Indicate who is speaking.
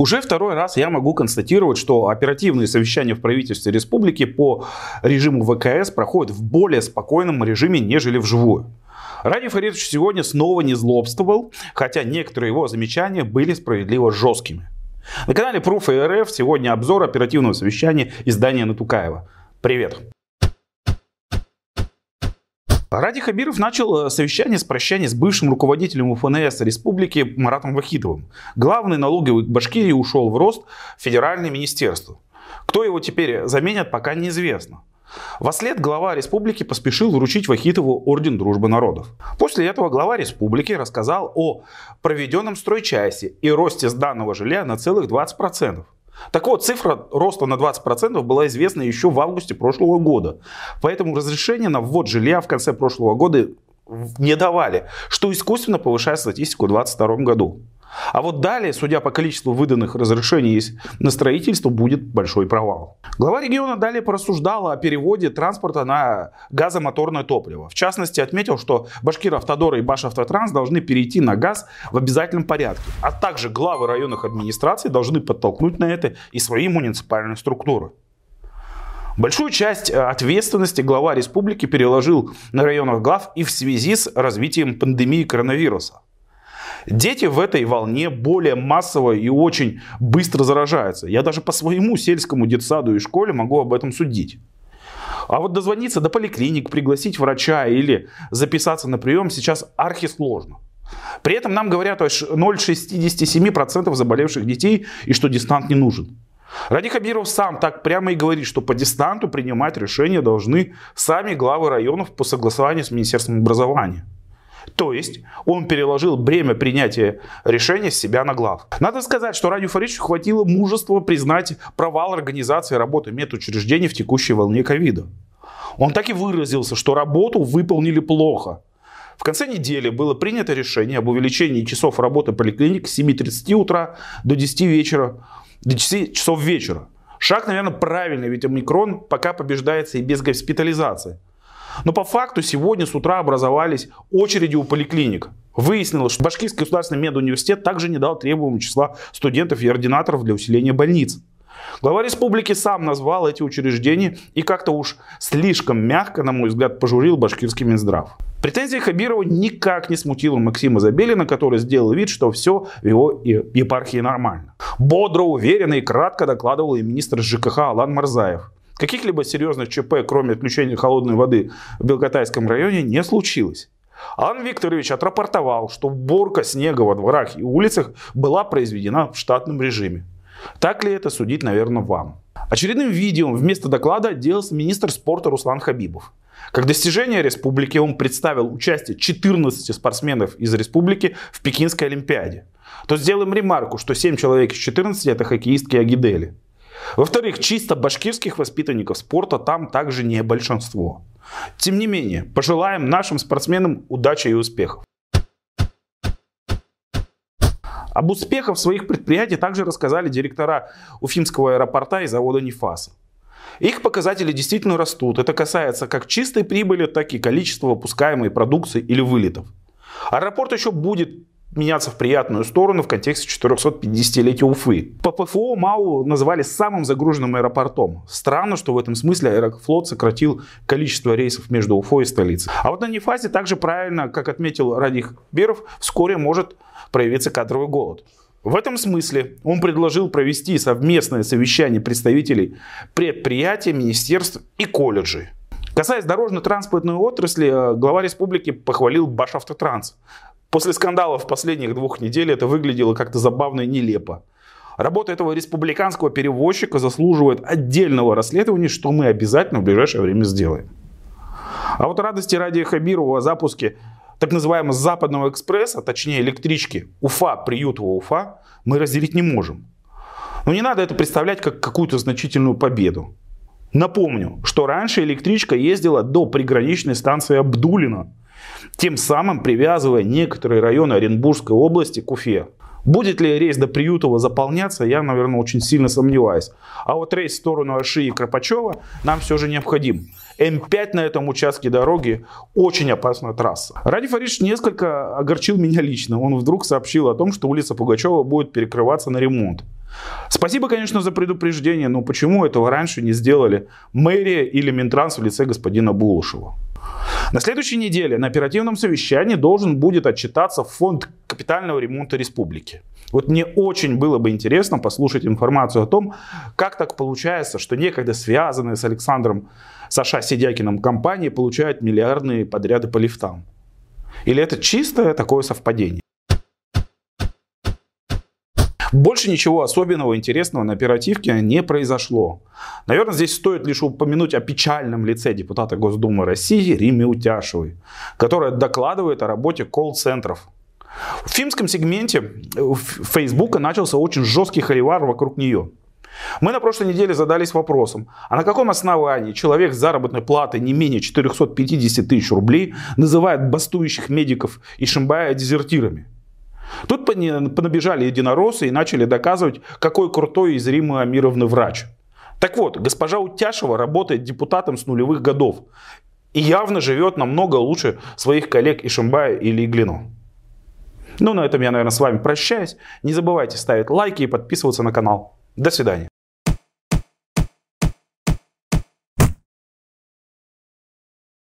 Speaker 1: Уже второй раз я могу констатировать, что оперативные совещания в правительстве республики по режиму ВКС проходят в более спокойном режиме, нежели вживую. Ради Фаридович сегодня снова не злобствовал, хотя некоторые его замечания были справедливо жесткими. На канале Proof РФ сегодня обзор оперативного совещания издания Натукаева. Привет! Ради Хабиров начал э, совещание с прощания с бывшим руководителем ФНС республики Маратом Вахитовым. Главный налоговый Башкирии ушел в рост в федеральное министерство. Кто его теперь заменят, пока неизвестно. Вослед глава республики поспешил вручить Вахитову Орден Дружбы Народов. После этого глава республики рассказал о проведенном стройчасе и росте сданного жилья на целых 20%. Так вот, цифра роста на 20% была известна еще в августе прошлого года. Поэтому разрешение на ввод жилья в конце прошлого года не давали, что искусственно повышает статистику в 2022 году. А вот далее, судя по количеству выданных разрешений на строительство, будет большой провал. Глава региона далее порассуждала о переводе транспорта на газомоторное топливо. В частности, отметил, что Башкир-Автодор и Башавтотранс должны перейти на газ в обязательном порядке. А также главы районных администраций должны подтолкнуть на это и свои муниципальные структуры. Большую часть э, ответственности глава республики переложил на районных глав и в связи с развитием пандемии коронавируса. Дети в этой волне более массово и очень быстро заражаются. Я даже по своему сельскому детсаду и школе могу об этом судить. А вот дозвониться до поликлиник, пригласить врача или записаться на прием сейчас архисложно. При этом нам говорят о 0,67% заболевших детей и что дистант не нужен. Ради Хабиров сам так прямо и говорит, что по дистанту принимать решения должны сами главы районов по согласованию с Министерством образования. То есть он переложил бремя принятия решения с себя на глав. Надо сказать, что Радию Фаридовичу хватило мужества признать провал организации работы медучреждений в текущей волне ковида. Он так и выразился, что работу выполнили плохо. В конце недели было принято решение об увеличении часов работы поликлиник с 7.30 утра до 10 вечера, до 10 часов вечера. Шаг, наверное, правильный, ведь омикрон пока побеждается и без госпитализации. Но по факту сегодня с утра образовались очереди у поликлиник. Выяснилось, что Башкирский государственный медуниверситет также не дал требуемого числа студентов и ординаторов для усиления больниц. Глава республики сам назвал эти учреждения и как-то уж слишком мягко, на мой взгляд, пожурил башкирский Минздрав. Претензия Хабирова никак не смутила Максима Забелина, который сделал вид, что все в его епархии нормально. Бодро, уверенно и кратко докладывал и министр ЖКХ Алан Марзаев. Каких-либо серьезных ЧП, кроме отключения холодной воды в Белготайском районе, не случилось. Алан Викторович отрапортовал, что уборка снега во дворах и улицах была произведена в штатном режиме. Так ли это, судить, наверное, вам. Очередным видео вместо доклада отделался министр спорта Руслан Хабибов. Как достижение республики он представил участие 14 спортсменов из республики в Пекинской Олимпиаде. То сделаем ремарку, что 7 человек из 14 это хоккеистки Агидели. Во-вторых, чисто башкирских воспитанников спорта там также не большинство. Тем не менее, пожелаем нашим спортсменам удачи и успехов. Об успехах своих предприятий также рассказали директора Уфимского аэропорта и завода Нефаса. Их показатели действительно растут. Это касается как чистой прибыли, так и количества выпускаемой продукции или вылетов. Аэропорт еще будет меняться в приятную сторону в контексте 450-летия Уфы. По ПФО МАУ называли самым загруженным аэропортом. Странно, что в этом смысле Аэрофлот сократил количество рейсов между Уфой и столицей. А вот на Нефасе также правильно, как отметил Радих Беров, вскоре может проявиться кадровый голод. В этом смысле он предложил провести совместное совещание представителей предприятий, министерств и колледжей. Касаясь дорожно-транспортной отрасли, э, глава республики похвалил Башавтотранс После скандалов последних двух недель это выглядело как-то забавно и нелепо. Работа этого республиканского перевозчика заслуживает отдельного расследования, что мы обязательно в ближайшее время сделаем. А вот радости ради Хабирова о запуске так называемого западного экспресса, точнее электрички Уфа, Приютова Уфа, мы разделить не можем. Но не надо это представлять как какую-то значительную победу. Напомню, что раньше электричка ездила до приграничной станции Абдулина, тем самым привязывая некоторые районы Оренбургской области к Уфе. Будет ли рейс до Приютова заполняться, я, наверное, очень сильно сомневаюсь. А вот рейс в сторону Аши и Кропачева нам все же необходим. М5 на этом участке дороги очень опасная трасса. Ради Фаридович несколько огорчил меня лично. Он вдруг сообщил о том, что улица Пугачева будет перекрываться на ремонт. Спасибо, конечно, за предупреждение, но почему этого раньше не сделали мэрия или Минтранс в лице господина Булушева? На следующей неделе на оперативном совещании должен будет отчитаться фонд капитального ремонта республики. Вот мне очень было бы интересно послушать информацию о том, как так получается, что некогда связанные с Александром Саша Сидякиным компании получают миллиардные подряды по лифтам. Или это чистое такое совпадение? Больше ничего особенного интересного на оперативке не произошло. Наверное, здесь стоит лишь упомянуть о печальном лице депутата Госдумы России Риме Утяшевой, которая докладывает о работе колл-центров. В финском сегменте Фейсбука начался очень жесткий холивар вокруг нее. Мы на прошлой неделе задались вопросом, а на каком основании человек с заработной платой не менее 450 тысяч рублей называет бастующих медиков и Шимбая дезертирами? Тут понабежали единороссы и начали доказывать, какой крутой из Римы Амировны врач. Так вот, госпожа Утяшева работает депутатом с нулевых годов и явно живет намного лучше своих коллег Ишимбая или Иглино. Ну, на этом я, наверное, с вами прощаюсь. Не забывайте ставить лайки и подписываться на канал. До свидания.